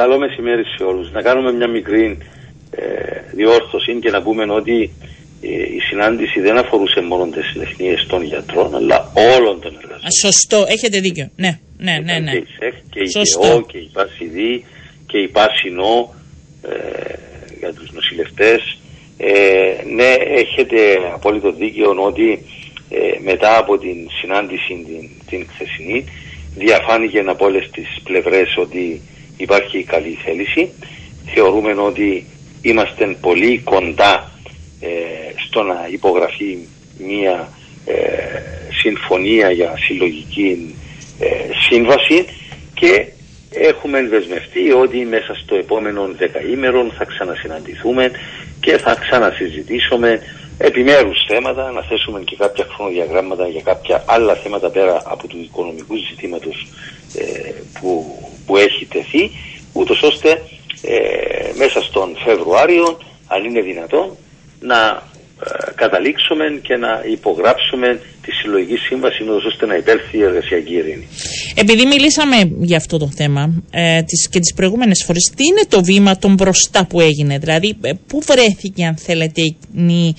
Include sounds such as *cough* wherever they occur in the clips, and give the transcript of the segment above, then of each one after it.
Καλό μεσημέρι σε όλους. Να κάνουμε μια μικρή ε, διόρθωση και να πούμε ότι ε, η συνάντηση δεν αφορούσε μόνο τις συλλεχνίε των γιατρών, αλλά όλων των εργαζομένων. Σωστό, έχετε δίκιο. Ναι, ναι, ναι. ναι. Και η ΣΕΧ και η ΚΕΟ και η ΠΑΣΙΔΗ και η ΠΑΣΙΝΟ ε, για τους νοσηλευτές. Ε, ναι, έχετε απόλυτο δίκιο ότι ε, μετά από την συνάντηση την, την χθεσινή διαφάνηκε από όλες τις πλευρές ότι υπάρχει καλή θέληση. Θεωρούμε ότι είμαστε πολύ κοντά ε, στο να υπογραφεί μία ε, συμφωνία για συλλογική ε, σύμβαση και έχουμε δεσμευτεί ότι μέσα στο επόμενο δεκαήμερο θα ξανασυναντηθούμε και θα ξανασυζητήσουμε επιμέρους θέματα, να θέσουμε και κάποια χρονοδιαγράμματα για κάποια άλλα θέματα πέρα από του οικονομικού ζητήματος που, που έχει τεθεί, ούτως ώστε μέσα στον Φεβρουάριο, αν είναι δυνατόν, να ε, καταλήξουμε και να υπογράψουμε τη συλλογική σύμβαση ώστε να υπέλθει η εργασιακή ειρήνη. Επειδή μιλήσαμε για αυτό το θέμα ε, τις, και τις προηγούμενες φορές, τι είναι το βήμα των μπροστά που έγινε, δηλαδή ε, πού βρέθηκε αν θέλετε η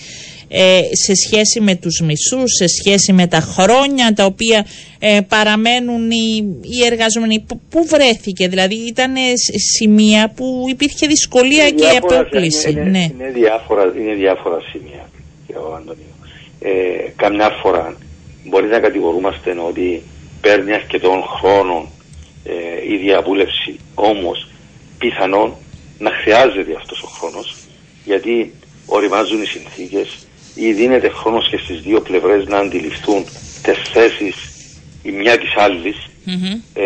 ε, σε σχέση με τους μισούς, σε σχέση με τα χρόνια τα οποία ε, παραμένουν οι, οι εργαζόμενοι; Πού βρέθηκε, δηλαδή ήταν σημεία που υπήρχε δυσκολία και απόκληση. Είναι, ναι. είναι, διάφορα, είναι διάφορα σημεία, Αντωνίου. Ε, καμιά φορά μπορεί να κατηγορούμαστε ότι παίρνει αρκετών χρόνων ε, η διαβούλευση, όμως πιθανόν να χρειάζεται αυτός ο χρόνος γιατί οριμάζουν οι συνθήκες, ή δίνεται χρόνος και στις δύο πλευρές να αντιληφθούν τις θέσεις η μια της άλλης ε,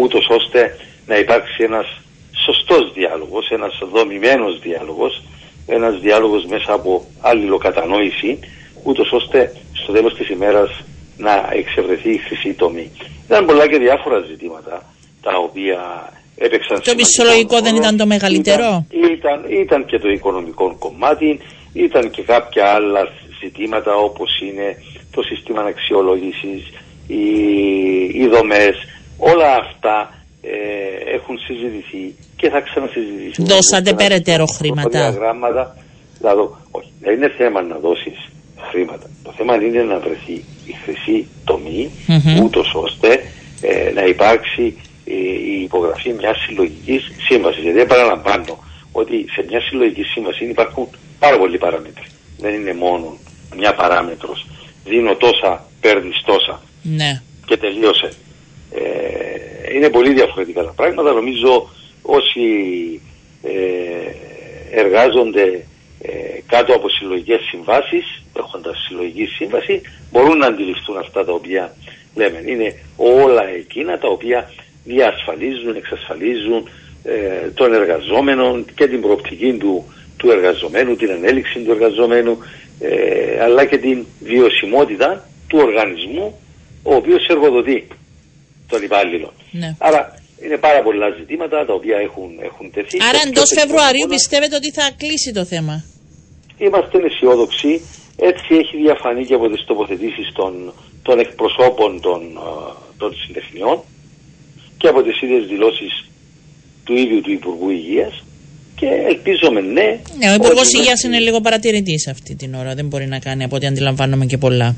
ούτως ώστε να υπάρξει ένας σωστός διάλογος, ένας δομημένος διάλογος, ένας διάλογος μέσα από αλληλοκατανόηση ούτως ώστε στο τέλος της ημέρας να εξευρεθεί η χρυσή τομή. Ήταν πολλά και διάφορα ζητήματα τα οποία έπαιξαν Το μισθολογικό δεν ήταν το μεγαλύτερο; Ήταν, ήταν, ήταν και το οικονομικό κομμάτι, ήταν και κάποια άλλα ζητήματα όπως είναι το σύστημα αξιολόγησης, οι, οι δομές, όλα αυτά ε, έχουν συζητηθεί και θα ξανασυζητηθούν. Δώσατε περαιτέρω χρήματα. δηλαδή, όχι, δεν είναι θέμα να δώσεις χρήματα. Το θέμα είναι να βρεθεί η χρυσή τομή, mm-hmm. ούτως ώστε ε, να υπάρξει ε, η υπογραφή μιας συλλογικής σύμβασης. Γιατί επαναλαμβάνω ότι σε μια συλλογική σύμβαση υπάρχουν πάρα πολλοί παράμετροι. Δεν είναι μόνο μια παράμετρος. Δίνω τόσα, παίρνεις τόσα. Ναι. Και τελείωσε. Ε, είναι πολύ διαφορετικά τα πράγματα. Νομίζω όσοι ε, εργάζονται ε, κάτω από συλλογικές συμβάσεις, έχοντας συλλογική σύμβαση, μπορούν να αντιληφθούν αυτά τα οποία λέμε. Είναι όλα εκείνα τα οποία διασφαλίζουν, εξασφαλίζουν ε, τον εργαζόμενο και την προοπτική του, του εργαζομένου, την ανέλυξη του εργαζομένου, ε, αλλά και την βιωσιμότητα του οργανισμού ο οποίος εργοδοτεί τον υπάλληλο. Ναι. Άρα είναι πάρα πολλά ζητήματα τα οποία έχουν, έχουν τεθεί. Άρα εντός Φεβρουαρίου πιστεύετε ότι θα κλείσει το θέμα; Είμαστε αισιόδοξοι. Έτσι έχει διαφανεί και από τις τοποθετήσεις των, των εκπροσώπων των, των συντεχνιών και από τις ίδιες δηλώσεις του ίδιου του Υπουργού Υγείας και ελπίζομαι ναι. Ναι, ο Υπουργός Υγείας είναι λίγο παρατηρητής αυτή την ώρα. Δεν μπορεί να κάνει από ό,τι αντιλαμβάνομαι και πολλά.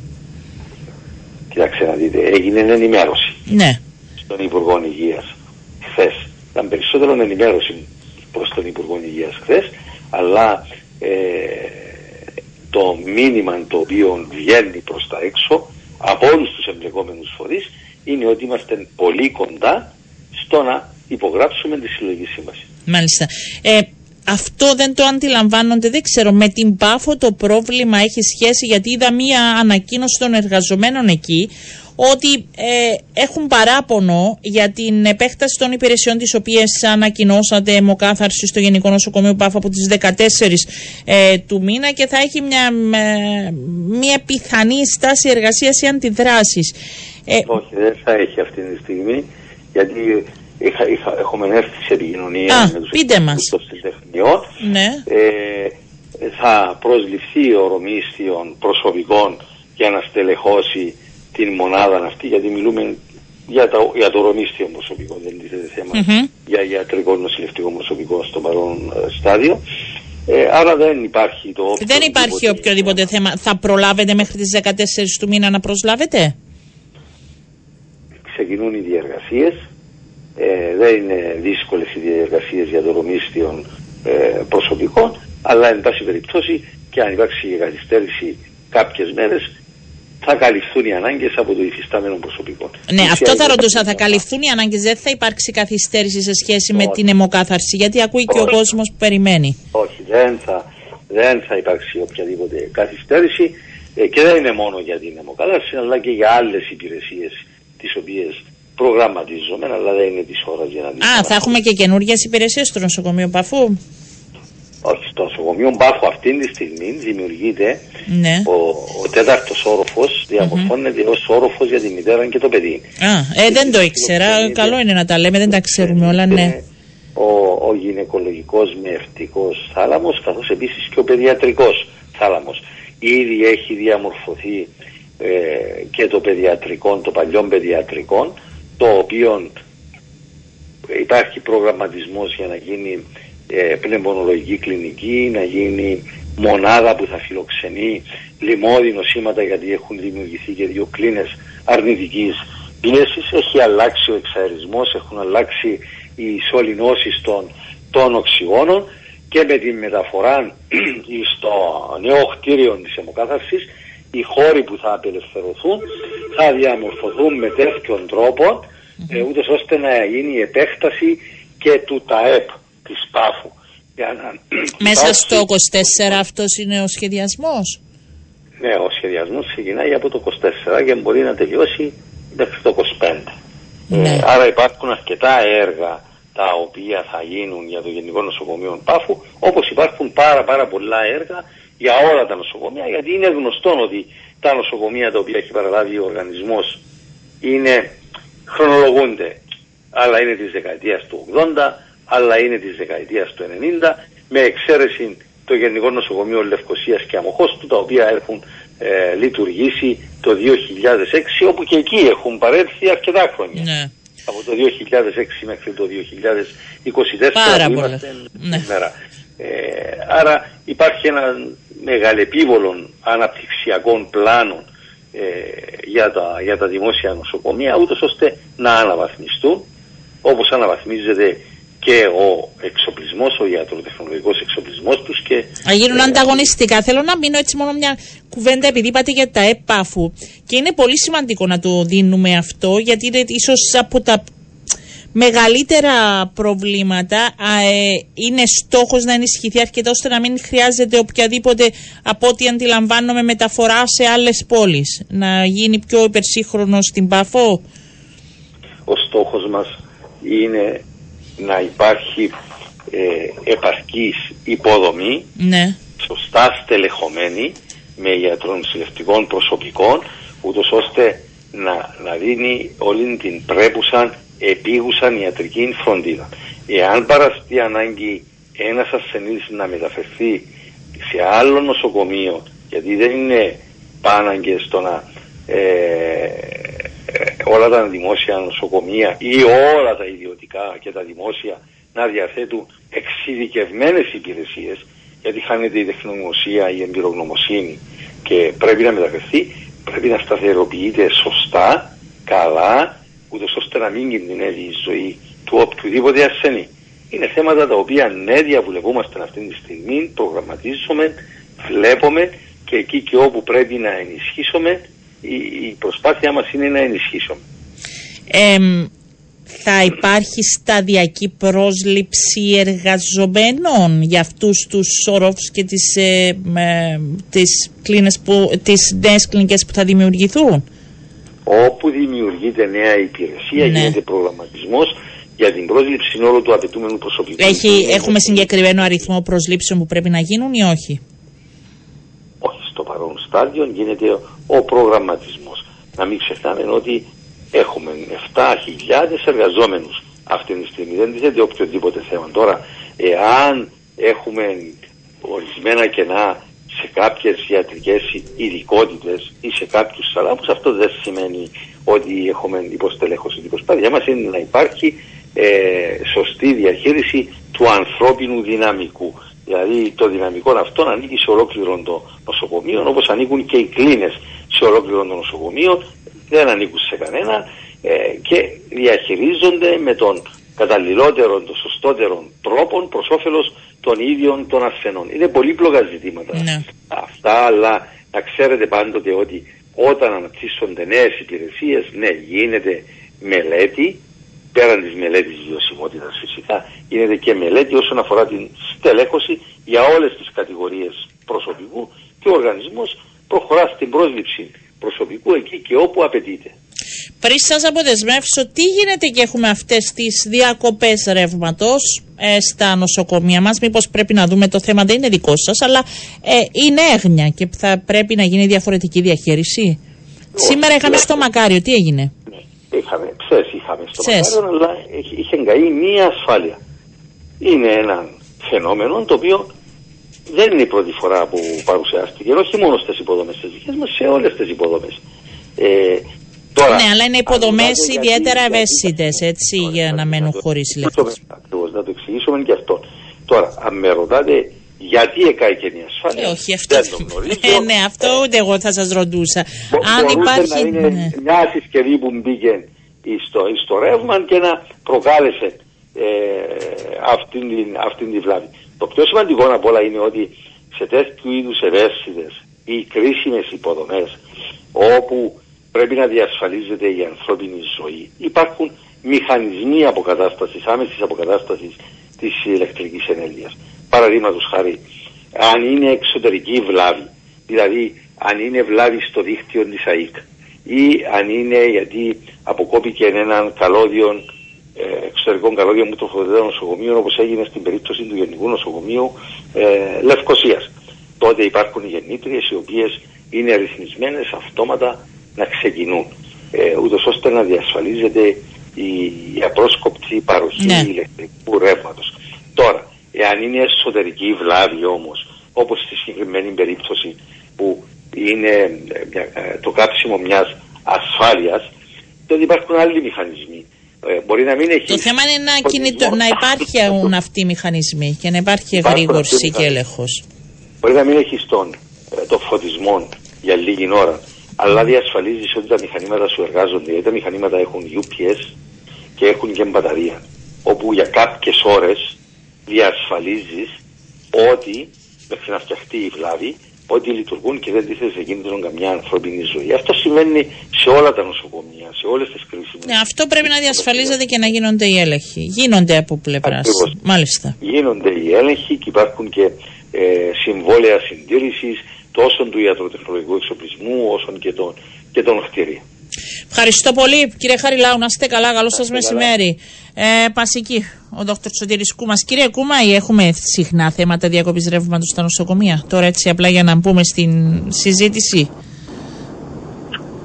Κοιτάξτε να δείτε, έγινε ενημέρωση. Ναι. Στον Υπουργό Υγείας χθες. Ήταν περισσότερο ενημέρωση προς τον Υπουργό Υγείας χθες, αλλά ε, το μήνυμα το οποίο βγαίνει προς τα έξω από όλους τους εμπλεκόμενους φορείς είναι ότι είμαστε πολύ κοντά στο να υπογράψουμε τη συλλογική σύμβαση. Μάλιστα. Ε, αυτό δεν το αντιλαμβάνονται, δεν ξέρω. Με την Πάφο το πρόβλημα έχει σχέση γιατί είδα μία ανακοίνωση των εργαζομένων εκεί ότι ε, έχουν παράπονο για την επέκταση των υπηρεσιών τις οποίες ανακοινώσατε αιμοκάθαρση στο Γενικό Νοσοκομείο Πάφο από τις 14 ε, του μήνα και θα έχει μια, μια πιθανή στάση εργασίας ή αντιδράσεις. Ε, Όχι, δεν θα έχει αυτή τη στιγμή γιατί είχα, είχα, έχουμε έρθει σε επικοινωνία Α, με τους πείτε μας. των τεχνιών. Ναι. Ε, θα προσληφθεί ορομίσθιον προσωπικών για να στελεχώσει την μονάδα αυτή, γιατί μιλούμε για, το, για το ρομίστιο προσωπικό, δεν τίθεται θέμα για ιατρικό νοσηλευτικό προσωπικό στο παρόν ε, στάδιο. Ε, άρα δεν υπάρχει το Δεν υπάρχει οποιοδήποτε θέμα. Θα προλάβετε μέχρι τις 14 του μήνα να προσλάβετε; Ξεκινούν οι διεργασίες. Ε, δεν είναι δύσκολες οι διεργασίες για το ρομίστιο ε, προσωπικό, αλλά εν πάση περιπτώσει και αν υπάρξει καθυστέρηση κάποιες μέρες θα καλυφθούν οι ανάγκες από το υφιστάμενο προσωπικό. Ναι, αυτό θα ρωτούσα. Θα καλυφθούν οι ανάγκες, δεν θα υπάρξει καθυστέρηση σε σχέση με την αιμοκάθαρση, γιατί ακούει και ο κόσμος που περιμένει. Όχι, δεν θα, δεν θα υπάρξει οποιαδήποτε καθυστέρηση ε, και δεν είναι μόνο για την αιμοκάθαρση, αλλά και για άλλες υπηρεσίες τις οποίες προγραμματίζομαι, αλλά δεν είναι της ώρα για να δεις. Α, θα έχουμε και καινούργιες υπηρεσίες στο νοσοκομείο Παφού; Όχι, στο νοσοκομείο Μπάφου αυτή τη στιγμή δημιουργείται ναι. ο, ο τέταρτος όροφος, διαμορφώνεται mm-hmm. ως όροφος για τη μητέρα και το παιδί. Α, ε, δεν το ήξερα. Καλό είναι να τα λέμε, δεν τα ξέρουμε όλα, ναι. Ο, ο γυναικολογικός μευτικό θάλαμος, καθώς επίσης και ο παιδιατρικός θάλαμος. Ήδη έχει διαμορφωθεί ε, και το παιδιατρικό, το παλιό παιδιατρικό, το οποίο υπάρχει προγραμματισμός για να γίνει ε, πνευμονολογική κλινική, να γίνει μονάδα που θα φιλοξενεί λοιμώδη νοσήματα γιατί έχουν δημιουργηθεί και δύο κλίνες αρνητικής πίεσης. Έχει αλλάξει ο εξαερισμός, έχουν αλλάξει οι σωληνώσεις των, των οξυγόνων και με την μεταφορά *clears throat* στο νέο κτίριο της αιμοκάθαρσης οι χώροι που θα απελευθερωθούν θα διαμορφωθούν με τέτοιον τρόπο ε, ούτως ώστε να γίνει η επέκταση και του ΤΑΕΠ της Πάφου. Μέσα στο 24 αυτός είναι ο σχεδιασμός; Ναι, ο σχεδιασμός ξεκινάει από το 24 και μπορεί να τελειώσει μέχρι το 25. Ναι. Ε, άρα υπάρχουν αρκετά έργα τα οποία θα γίνουν για το Γενικό Νοσοκομείο Πάφου, όπως υπάρχουν πάρα πάρα πολλά έργα για όλα τα νοσοκομεία, γιατί είναι γνωστό ότι τα νοσοκομεία τα οποία έχει παραλάβει ο οργανισμός είναι, χρονολογούνται. Άλλα είναι της δεκαετίας του 80, αλλά είναι της δεκαετίας του 90 με εξαίρεση το Γενικό Νοσοκομείο Λευκοσίας και Αμοχώστου τα οποία έχουν ε, λειτουργήσει το 2006 όπου και εκεί έχουν παρέλθει αρκετά χρόνια. Ναι. Από το 2006 μέχρι το 2024 Πάρα είμαστε ναι. Ε, άρα υπάρχει ένα μεγαλεπίβολο αναπτυξιακών πλάνων ε, για, τα, για τα δημόσια νοσοκομεία ούτως ώστε να αναβαθμιστούν όπως αναβαθμίζεται και ο εξοπλισμός, ο ιατροτεχνολογικός εξοπλισμός τους. Και... Να γίνουν ε, ανταγωνιστικά. Θέλω να μείνω έτσι μόνο μια κουβέντα, επειδή είπατε για τα έπαφου. Και είναι πολύ σημαντικό να το δίνουμε αυτό, γιατί είναι ίσως από τα μεγαλύτερα προβλήματα ε, είναι στόχος να ενισχυθεί αρκετά ώστε να μην χρειάζεται οποιαδήποτε από ό,τι αντιλαμβάνομαι μεταφορά σε άλλες πόλεις. Να γίνει πιο υπερσύγχρονο στην Πάφο. Ο στόχος μας είναι να υπάρχει ε, επαρκής υποδομή, ναι. σωστά στελεχωμένη, με ιατρών συλλευτικών προσωπικών, ούτως ώστε να, να δίνει όλη την πρέπουσα επίγουσαν ιατρική φροντίδα. Εάν παραστεί ανάγκη ένας ασθενής να μεταφερθεί σε άλλο νοσοκομείο, γιατί δεν είναι πάναγκες στο να ε, όλα τα δημόσια νοσοκομεία ή όλα τα ιδιωτικά και τα δημόσια να διαθέτουν εξειδικευμένες υπηρεσίες γιατί χάνεται η τεχνογνωσία, η εμπειρογνωμοσύνη και πρέπει να μεταφερθεί, πρέπει να σταθεροποιείται σωστά, καλά, ούτως ώστε να μην κινδυνεύει η ζωή του οποιοδήποτε ασθενή. Είναι θέματα τα οποία ναι διαβουλευόμαστε αυτή τη στιγμή, προγραμματίζουμε, βλέπουμε και εκεί και όπου πρέπει να ενισχύσουμε η, προσπάθειά μας είναι να ενισχύσουμε. θα υπάρχει σταδιακή πρόσληψη εργαζομένων για αυτούς τους όροφους και τις, ε, τις, κλίνες που, τις νέες κλινικές που θα δημιουργηθούν; Όπου δημιουργείται νέα υπηρεσία ναι. γίνεται προγραμματισμός για την πρόσληψη όλου του απαιτούμενου προσωπικού. Έχει, έχουμε συγκεκριμένο αριθμό προσλήψεων που πρέπει να γίνουν ή όχι; στο παρόν στάδιο γίνεται ο προγραμματισμός. Να μην ξεχνάμε ότι έχουμε 7.000 εργαζόμενους αυτή τη στιγμή. Δεν τίθεται οποιοδήποτε θέμα. Τώρα, εάν έχουμε ορισμένα κενά σε κάποιες ιατρικές ειδικότητες ή σε κάποιους θαλάμους αυτό δεν σημαίνει ότι έχουμε υποστελέχωση. Η προσπάθειά μας είναι να υπάρχει ε, σωστή διαχείριση του ανθρώπινου δυναμικού. Δηλαδή το δυναμικό αυτό ανήκει σε ολόκληρο το νοσοκομείο όπως ανήκουν και οι κλίνες σε ολόκληρο το νοσοκομείο δεν ανήκουν σε κανένα ε, και διαχειρίζονται με τον καταλληλότερο, τον σωστότερο τρόπο προς όφελος των ίδιων των ασθενών. Είναι πολύπλοκα ζητήματα ναι. αυτά, αλλά να ξέρετε πάντοτε ότι όταν αναπτύσσονται νέες υπηρεσίες, ναι, γίνεται μελέτη, πέραν της μελέτης βιωσιμότητας φυσικά, γίνεται και μελέτη όσον αφορά την στελέχωση για όλες τις κατηγορίες προσωπικού και ο οργανισμός προχωρά στην πρόσληψη προσωπικού εκεί και όπου απαιτείται. Πριν σας αποδεσμεύσω, τι γίνεται και έχουμε αυτές τις διακοπές ρεύματος ε, στα νοσοκομεία μας; Μήπως πρέπει να δούμε το θέμα, δεν είναι δικό σας, αλλά ε, είναι έγνοια και θα πρέπει να γίνει διαφορετική διαχείριση; Σήμερα είχαμε στο Μακάριο, τι έγινε; Είχαμε, ψες είχαμε στο Μακάριο, αλλά είχε εγκαεί μία ασφάλεια. Είναι ένα φαινόμενο το οποίο δεν είναι η πρώτη φορά που παρουσιάστηκε, όχι μόνο στις υποδομές της δικέ μας, σε όλες τις υποδομές. Ε, Τώρα, ναι, αλλά είναι υποδομές ιδιαίτερα ευαίσθητες, έτσι, για να μένουν χωρίς ηλεκτρicité. Ακριβώς, να το εξηγήσουμε και αυτό. Τώρα, αν με ρωτάτε γιατί εκάει μια ασφάλεια; Ε, όχι, αυτό. Δεν το *laughs* γνωρίζω. Ε, ναι, αυτό ούτε εγώ θα σας ρωτούσα. Μπο, αν υπάρχει. Να είναι ναι. μια συσκευή που μπήκε στο, στο ρεύμα και να προκάλεσε ε, αυτήν, την, αυτήν την βλάβη. Το πιο σημαντικό απ' όλα είναι ότι σε τέτοιου είδους ευαίσθητες ή κρίσιμες υποδομές όπου πρέπει να διασφαλίζεται η ανθρώπινη ζωή. Υπάρχουν μηχανισμοί αποκατάστασης, άμεσης αποκατάστασης της ηλεκτρικής ενέργειας. Παραδείγματος χάρη, αν είναι εξωτερική βλάβη, δηλαδή αν είναι βλάβη στο δίκτυο της ΑΕΚ ή αν είναι γιατί αποκόπηκε έναν καλώδιο, ε, εξωτερικό καλώδιο μου τροφοδοτών νοσοκομείων όπως έγινε στην περίπτωση του Γενικού Νοσοκομείου ε, Λευκοσίας. Τότε υπάρχουν οι γεννήτριες οι οποίες είναι ρυθμισμένες αυτόματα να ξεκινούν, ε, ούτως ώστε να διασφαλίζεται η, η απρόσκοπτη παροχή ναι. ηλεκτρικού ρεύματος. Τώρα, εάν είναι εσωτερική βλάβη όμως, όπως στη συγκεκριμένη περίπτωση που είναι ε, ε, το κάψιμο μιας ασφάλειας, τότε υπάρχουν άλλοι μηχανισμοί. Ε, μπορεί να μην έχει το θέμα είναι να, κινητο... να υπάρχουν αυτοί οι μηχανισμοί και να υπάρχει γρήγορση και έλεγχος. Μπορεί να μην έχει τον, το φωτισμό για λίγη ώρα, αλλά διασφαλίζεις ότι τα μηχανήματα σου εργάζονται. Γιατί τα μηχανήματα έχουν UPS και έχουν και μπαταρία. Όπου για κάποιες ώρες διασφαλίζεις ότι μέχρι να φτιαχτεί η βλάβη, ότι λειτουργούν και δεν τίθεται σε κίνδυνο καμιά ανθρώπινη ζωή. Αυτό σημαίνει σε όλα τα νοσοκομεία, σε όλες τις κρίσει. Ναι, αυτό πρέπει να διασφαλίζεται και να γίνονται οι έλεγχοι. Γίνονται από πλευράς. Μάλιστα. Γίνονται οι έλεγχοι και υπάρχουν και ε, συμβόλαια συντήρησης τόσο του ιατροτεχνολογικού εξοπλισμού όσο και των, και των κτίριων. Ευχαριστώ πολύ κύριε Χαριλάου, να είστε καλά, καλό σας μεσημέρι. Ε, Πασική, ο Δόκτωρ Σωτήρης Κούμας. Κύριε Κούμα, έχουμε συχνά θέματα διακοπής ρεύματος στα νοσοκομεία; Τώρα έτσι απλά για να μπούμε στην συζήτηση.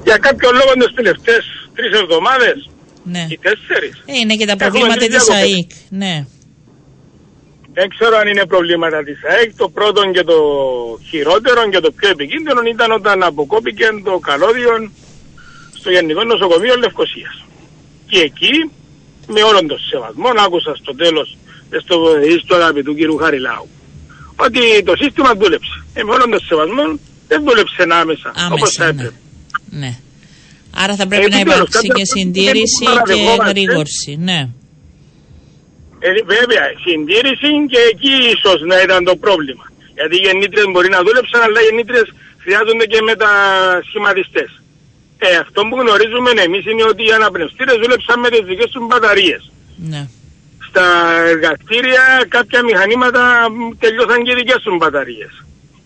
Για κάποιο λόγο τις τελευταίες τρεις εβδομάδες ναι. οι τέσσερις. Ε, είναι και τα προβλήματα της ΑΕΚ. Ναι. Δεν ξέρω αν είναι προβλήματα της ΑΕΚ. Το πρώτο και το χειρότερο και το πιο επικίνδυνο ήταν όταν αποκόπηκε το καλώδιο στο Γενικό Νοσοκομείο Λευκοσίας. Και εκεί, με όλον τον σεβασμό, άκουσα στο τέλος στο, στο αγαπητού κ. Χαριλάου ότι το σύστημα δούλεψε. Ε, με όλον τον σεβασμό δεν δούλεψε άμεσα, άμεσα όπως θα έπρεπε. Ναι. ναι. Άρα θα πρέπει ε, να υπάρξει και συντήρηση και γρήγορση. Ναι. Ε, βέβαια, συντήρηση και εκεί ίσως να ήταν το πρόβλημα. Γιατί οι γεννήτριες μπορεί να δούλεψαν, αλλά οι γεννήτριες χρειάζονται και μετασχηματιστέ. Ε, αυτό που γνωρίζουμε εμείς είναι ότι οι αναπνευστήρες δούλεψαν με τις δικές τους μπαταρίες. Ναι. Στα εργαστήρια κάποια μηχανήματα τελειώσαν και οι δικές τους μπαταρίες.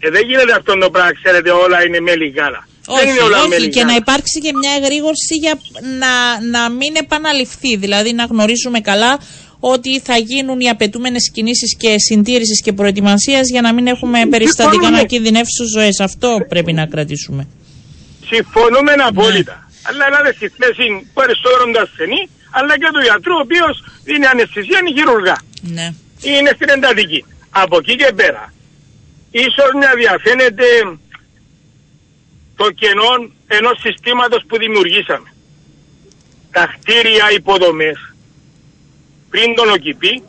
Ε, δεν γίνεται αυτό το πράγμα, ξέρετε, όλα είναι μέλι γάλα. Όχι, είναι όλα όχι και να υπάρξει και μια εγρήγορση για να, να μην επαναληφθεί. Δηλαδή να γνωρίζουμε καλά ότι θα γίνουν οι απαιτούμενες κινήσεις και συντήρησης και προετοιμασίας για να μην έχουμε περιστατικά να κινδυνεύσουν ζωές. Αυτό πρέπει να κρατήσουμε. Συμφωνούμε απόλυτα. Ναι. Αλλά έλατε στη θέση περισσότερον του ασθενή, αλλά και του γιατρού, ο οποίος δίνει αναισθησία, είναι χειρουργά. Ναι. Είναι στην εντατική. Από εκεί και πέρα, ίσως να διαφαίνεται το κενό ενός συστήματος που δημιουργήσαμε. Τα κτίρια υποδομές πριν τον ΟΚΙΠΗ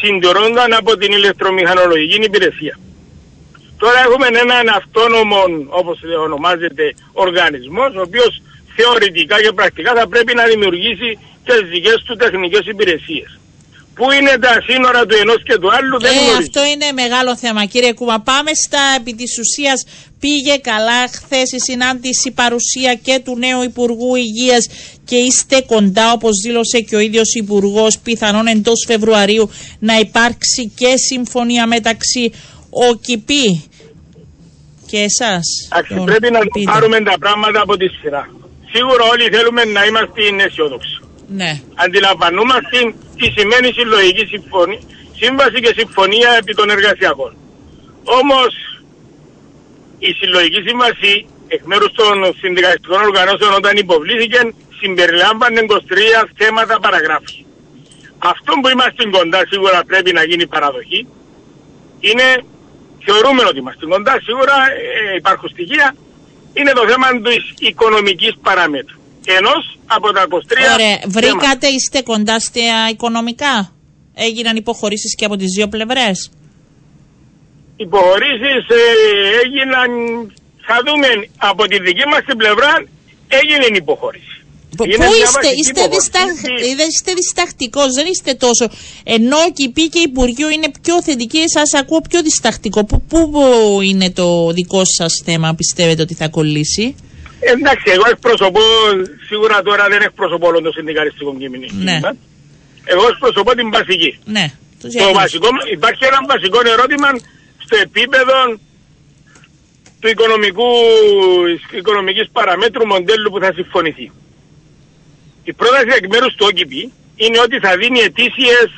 συντηρώνταν από την ηλεκτρομηχανολογική υπηρεσία. Τώρα έχουμε έναν αυτόνομο, όπως ονομάζεται, οργανισμός, ο οποίος θεωρητικά και πρακτικά θα πρέπει να δημιουργήσει τις δικές του τεχνικές υπηρεσίες. Πού είναι τα σύνορα του ενός και του άλλου δεν ε, Αυτό είναι μεγάλο θέμα κύριε Κούμα. Πάμε στα επί της ουσίας πήγε καλά χθες η συνάντηση παρουσία και του νέου Υπουργού Υγείας και είστε κοντά όπως δήλωσε και ο ίδιος Υπουργός πιθανόν εντός Φεβρουαρίου να υπάρξει και συμφωνία μεταξύ ο ΚΙΠΗ και εσάς. Πρέπει να πάρουμε τα πράγματα από τη σειρά. Σίγουρα όλοι θέλουμε να είμαστε αισιόδοξοι. Ναι. Αντιλαμβανόμαστε τι σημαίνει συλλογική συμφωνία, σύμβαση και συμφωνία επί των εργασιακών. Όμως η συλλογική σύμβαση εκ μέρους των συνδικαλιστικών οργανώσεων όταν υποβλήθηκε συμπεριλάμβανε 23 θέματα παραγράφους. Αυτό που είμαστε κοντά σίγουρα πρέπει να γίνει παραδοχή. Είναι, θεωρούμε ότι είμαστε κοντά, σίγουρα ε, υπάρχουν στοιχεία, είναι το θέμα της οικονομικής παραμέτρου ενός από τα 23 Ωραία. Βρήκατε, είστε κοντά στα οικονομικά; Έγιναν υποχωρήσεις και από τις δύο πλευρές; Υποχωρήσεις ε, έγιναν, θα δούμε, από τη δική μας την πλευρά έγινε υποχώρηση. Πού είστε, είστε, δισταχ... είστε διστακτικός, δεν είστε τόσο. Ενώ και η και Υπουργείο είναι πιο θετική, σας ακούω πιο διστακτικό. Πού, πού είναι το δικό σας θέμα, πιστεύετε ότι θα κολλήσει; Εντάξει, εγώ εκπροσωπώ, σίγουρα τώρα δεν εκπροσωπώ όλο το συνδικαλιστικό κείμενο. Ναι. Εγώ εκπροσωπώ την βασική. Ναι. Το βασικό, υπάρχει ένα βασικό ερώτημα στο επίπεδο του οικονομικού, οικονομικής παραμέτρου μοντέλου που θα συμφωνηθεί. Η πρόταση εκ μέρους του ΟΚΙΠΗ είναι ότι θα δίνει ετήσιες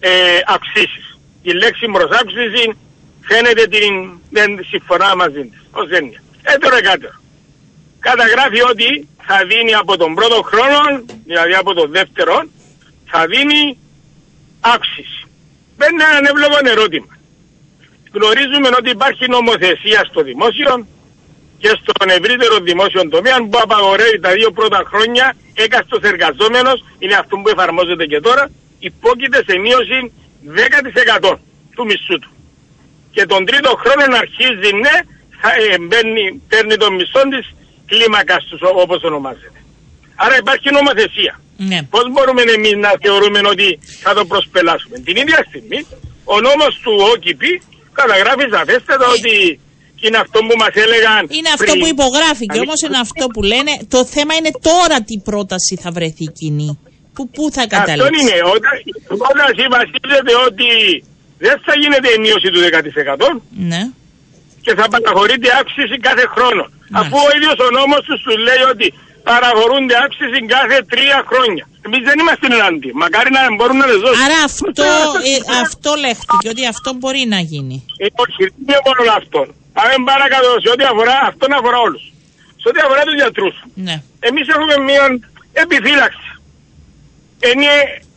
ε, αυξήσεις. Η λέξη προσάψηση φαίνεται την, δεν συμφωνά μαζί της, ως έννοια. Έτερο εκάτερο. Καταγράφει ότι θα δίνει από τον πρώτο χρόνο, δηλαδή από τον δεύτερο, θα δίνει αύξηση. Μπαίνει ένα εύλογο ερώτημα. Γνωρίζουμε ότι υπάρχει νομοθεσία στο δημόσιο και στον ευρύτερο δημόσιο τομέα που απαγορεύει τα δύο πρώτα χρόνια έκαστος εργαζόμενος, είναι αυτό που εφαρμόζεται και τώρα, υπόκειται σε μείωση 10% του μισθού του. Και τον τρίτο χρόνο αρχίζει ναι ε, μπαίνει, παίρνει τον μισθό της κλίμακας τους όπως ονομάζεται. Άρα υπάρχει νομοθεσία. Ναι. Πώς μπορούμε εμείς να θεωρούμε ότι θα το προσπελάσουμε; Την ίδια στιγμή ο νόμος του ΟΚΙΠΗ καταγράφει σαφέστατα ότι είναι αυτό που μας έλεγαν. Είναι αυτό που υπογράφηκε, όμως είναι αυτό που λένε. Το θέμα είναι τώρα τι πρόταση θα βρεθεί κοινή. Που, πού θα καταλήξει. Αυτό είναι. Όταν η πρόταση βασίζεται ότι δεν θα γίνεται η μείωση του 10%. Ναι και θα παραχωρείται αύξηση κάθε χρόνο. Αφού ο ίδιος ο νόμος τους του λέει ότι παραχωρούνται αύξηση κάθε τρία χρόνια. Εμείς δεν είμαστε εναντί. Μακάρι να μπορούν να les δώσουν. Άρα αυτό, ε, αυτό λέχτηκε, ότι αυτό μπορεί να γίνει. Ε, όχι, δεν είναι μόνο αυτό. Πάμε παρακάτω σε ό,τι αφορά, αυτόν αφορά όλους. Σε ό,τι αφορά τους γιατρούς. Ναι. Εμείς έχουμε μία επιφύλαξη. Είναι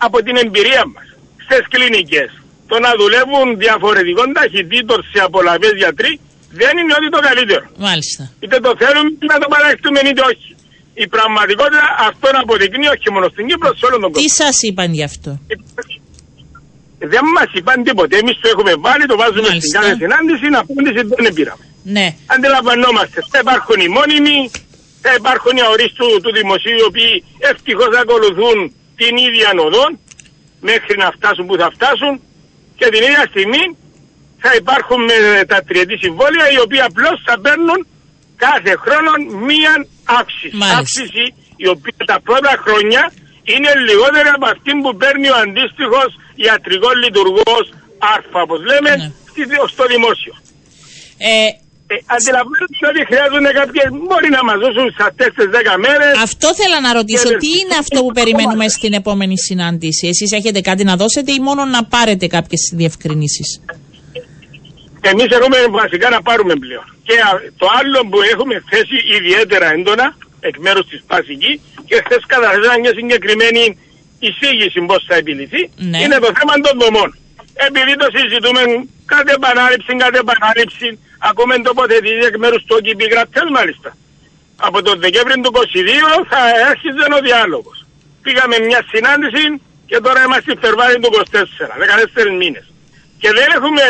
από την εμπειρία μας στις κλινικές. Το να δουλεύουν διαφορετικών ταχυτήτων σε απολαβές γιατροί δεν είναι ότι το καλύτερο. Μάλιστα. Είτε το θέλουμε να το παραδεχτούμε είτε όχι. Η πραγματικότητα αυτό να αποδεικνύει όχι μόνο στην Κύπρο, σε όλο τον κόσμο. Τι σας είπαν γι' αυτό; Δεν μας είπαν τίποτε. Εμείς το έχουμε βάλει, το βάζουμε Μάλιστα. στην κάθε συνάντηση, να πούμε ότι δεν πήραμε. Ναι. Αντιλαμβανόμαστε. Θα υπάρχουν οι μόνιμοι, θα υπάρχουν οι αορίστου του δημοσίου, οι οποίοι ευτυχώς ακολουθούν την ίδια οδό μέχρι να φτάσουν που θα φτάσουν και την ίδια στιγμή θα υπάρχουν με τα τριετή συμβόλαια οι οποίοι απλώς θα παίρνουν κάθε χρόνο μία αύξηση. Αύξηση η οποία τα πρώτα χρόνια είναι λιγότερη από αυτή που παίρνει ο αντίστοιχος ιατρικός λειτουργός Α, όπω λέμε, ναι. στο δημόσιο. Ε, ε, Αντιλαμβάνεστε ότι χρειάζονται κάποιες. Μπορεί να μας δώσουν σε αυτέ τις 10 μέρες. Αυτό θέλω να ρωτήσω. Τι είναι αυτό που περιμένουμε στην επόμενη συνάντηση, Εσείς έχετε κάτι να δώσετε ή μόνο να πάρετε κάποιες διευκρινήσεις; Εμείς έχουμε βασικά να πάρουμε πλέον. Και το άλλο που έχουμε θέσει ιδιαίτερα έντονα εκ μέρους της Πασική και χθες καταθέσαμε μια συγκεκριμένη εισήγηση πώς θα επιληθεί ναι. είναι το θέμα των δομών. επειδή το συζητούμε κάθε επανάληψη, κάθε επανάληψη, ακούμε τοποθετήσεις εκ μέρους του ΟΚΙΠ γραφτές μάλιστα. Από τον Δεκέμβρη του 22 θα έρχιζε ο διάλογος. Πήγαμε μια συνάντηση και τώρα είμαστε στη Φερβάρη του 24, 14 μήνες. Και δεν έχουμε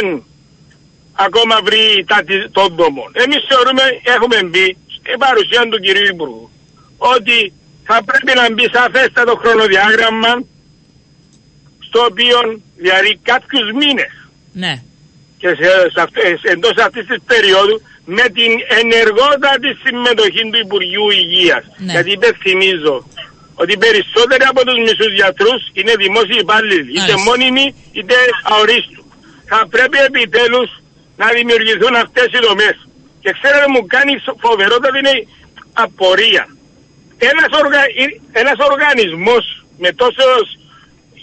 ακόμα βρει τα, τον δομό. Εμείς θεωρούμε, έχουμε μπει στην παρουσία του κυρίου Υπουργού, ότι θα πρέπει να μπει σαφέστατο χρονοδιάγραμμα στο οποίο διαρρεί κάποιους μήνες. Ναι. Και σε, σε αυτές, εντός αυτής της περίοδου με την ενεργότατη συμμετοχή του Υπουργείου Υγείας. Ναι. Γιατί υπενθυμίζω ότι περισσότεροι από τους μισούς γιατρούς είναι δημόσιοι υπάλληλοι, είτε Μάλιστα. μόνιμοι είτε αορίστου. Θα πρέπει επιτέλους να δημιουργηθούν αυτές οι δομές. Και ξέρετε μου κάνει φοβερότατη είναι απορία. Ένας, οργα... ε- ένας οργανισμός με τόσους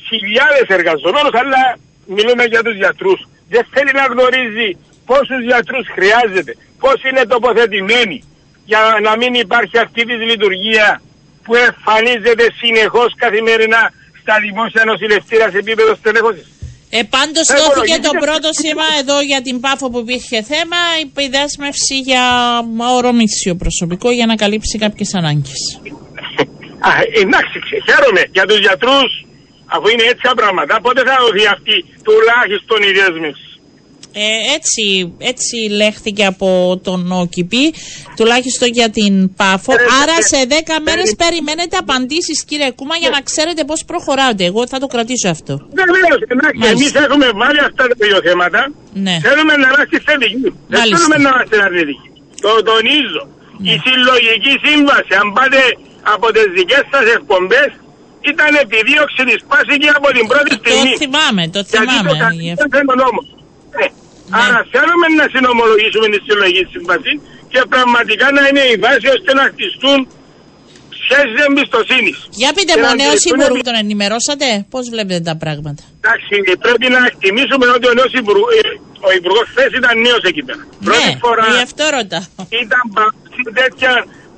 χιλιάδες εργαζομένους, αλλά μιλούμε για τους γιατρούς, δεν θέλει να γνωρίζει πόσους γιατρούς χρειάζεται, πώς είναι τοποθετημένοι, για να μην υπάρχει αυτή τη λειτουργία που εμφανίζεται συνεχώς καθημερινά στα δημόσια νοσηλευτήρα σε επίπεδο στελέχωσης. Ε, Πάντως Ε, δόθηκε υπολογίζεται- το πρώτο σήμα εδώ για την πάφο που υπήρχε θέμα, η δέσμευση για ορομήσιο προσωπικό για να καλύψει κάποιες ανάγκες. Α, εντάξει, ξε- χαίρομαι για τους γιατρούς, αφού είναι έτσι τα πράγματα, πότε θα δοθεί αυτή τουλάχιστον η δέσμευση. Ε, έτσι, έτσι λέχθηκε από τον ΟΚΙΠΗ, τουλάχιστον για την ΠΑΦΟ. Ε, Άρα ε, σε 10 μέρες ε, περιμένετε απαντήσεις κύριε Κούμα για να ξέρετε πώς προχωράτε. Εγώ θα το κρατήσω αυτό. Βεβαίως, εντάξει, Μάλιστα. εμείς έχουμε βάλει αυτά τα δύο θέματα, Ναι. θέλουμε να είμαστε θετικοί, δεν Μάλιστα. θέλουμε να είμαστε αρνητικοί. Το τονίζω. Ναι. Η συλλογική σύμβαση, αν πάτε από τις δικές σας εκπομπές, ήταν επιδίωξη της πάση και από την πρώτη Το στιγμή. θυμάμαι, το Γιατί το θυμάμαι. καθήκον Γι' αυτό. δεν είναι νόμος. Ε, Ναι. Άρα θέλουμε να συνομολογήσουμε τη συλλογική σύμβαση και πραγματικά να είναι η βάση ώστε να χτιστούν σχέσεις εμπιστοσύνης. Για πείτε Και μου, να ο νέος αντιληφθούν υπουργό επι- τον ενημερώσατε, πώς βλέπετε τα πράγματα; Εντάξει, πρέπει να εκτιμήσουμε ότι ο νέος υπουργός, ε, ο υπουργός χθες ήταν νέος εκεί πέρα. Πρώτη Ναι, φορά γι' αυτό ρωτάω. ήταν σε τέτοια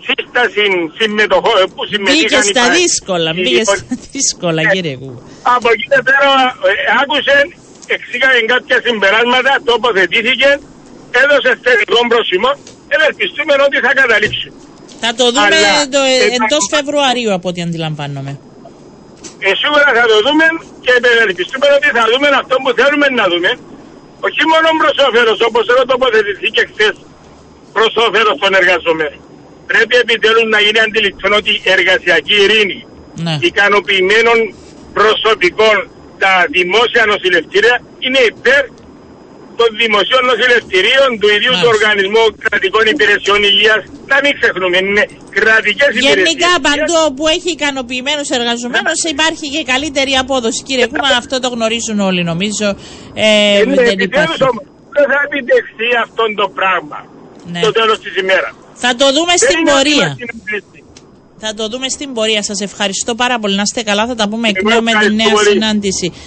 σύσταση συμμετοχό, ε, που συμμετείχαν Μπήκε οι στα πα- δύσκολα, οι- μπήκε οι- στα δύσκολα Ε, κύριε Κούμα. Από εκεί και πέρα ε, άκουσε, εξήγαγε κάποια συμπεράσματα, τοποθετήθηκε, έδωσε θετικό πρόσημο, ευελπιστούμε ότι θα καταλήξουν. Θα το δούμε Αλλά, το, ε, εντός τα- Φεβρουαρίου από ό,τι αντιλαμβάνομαι. Ε, σίγουρα θα το δούμε και ευελπιστούμε ότι θα δούμε αυτό που θέλουμε να δούμε. Όχι μόνο προς όφελος, όπως έχω τοποθετηθεί και χθες, προς όφελος των εργαζομένων. Πρέπει επιτέλους να γίνει αντιληπτό ότι η εργασιακή ειρήνη Ναι. ικανοποιημένων προσωπικών τα δημόσια νοσηλευτήρια είναι υπέρ των δημοσίων νοσηλευτηρίων του ίδιου του Μάλιστα. Οργανισμού Κρατικών Υπηρεσιών Υγείας. Να μην ξεχνούμε, είναι κρατικές υπηρεσίες. Γενικά παντού όπου έχει ικανοποιημένους εργαζομένους υπάρχει και καλύτερη απόδοση. Κύριε Κούμα, αυτό το γνωρίζουν όλοι νομίζω. Ε, Είναι δεν επιτέλους υπάρχει. όμως, δεν θα επιτευχθεί αυτό το πράγμα Ναι. στο τέλος της ημέρας. Θα το δούμε Δεν στην είναι ότι πορεία. μας είναι πλήση. Θα το δούμε στην πορεία. Σας ευχαριστώ πάρα πολύ. Να είστε καλά. Θα τα πούμε εκ Εγώ νέου με τη ευχαριστώ νέα πολύ. συνάντηση.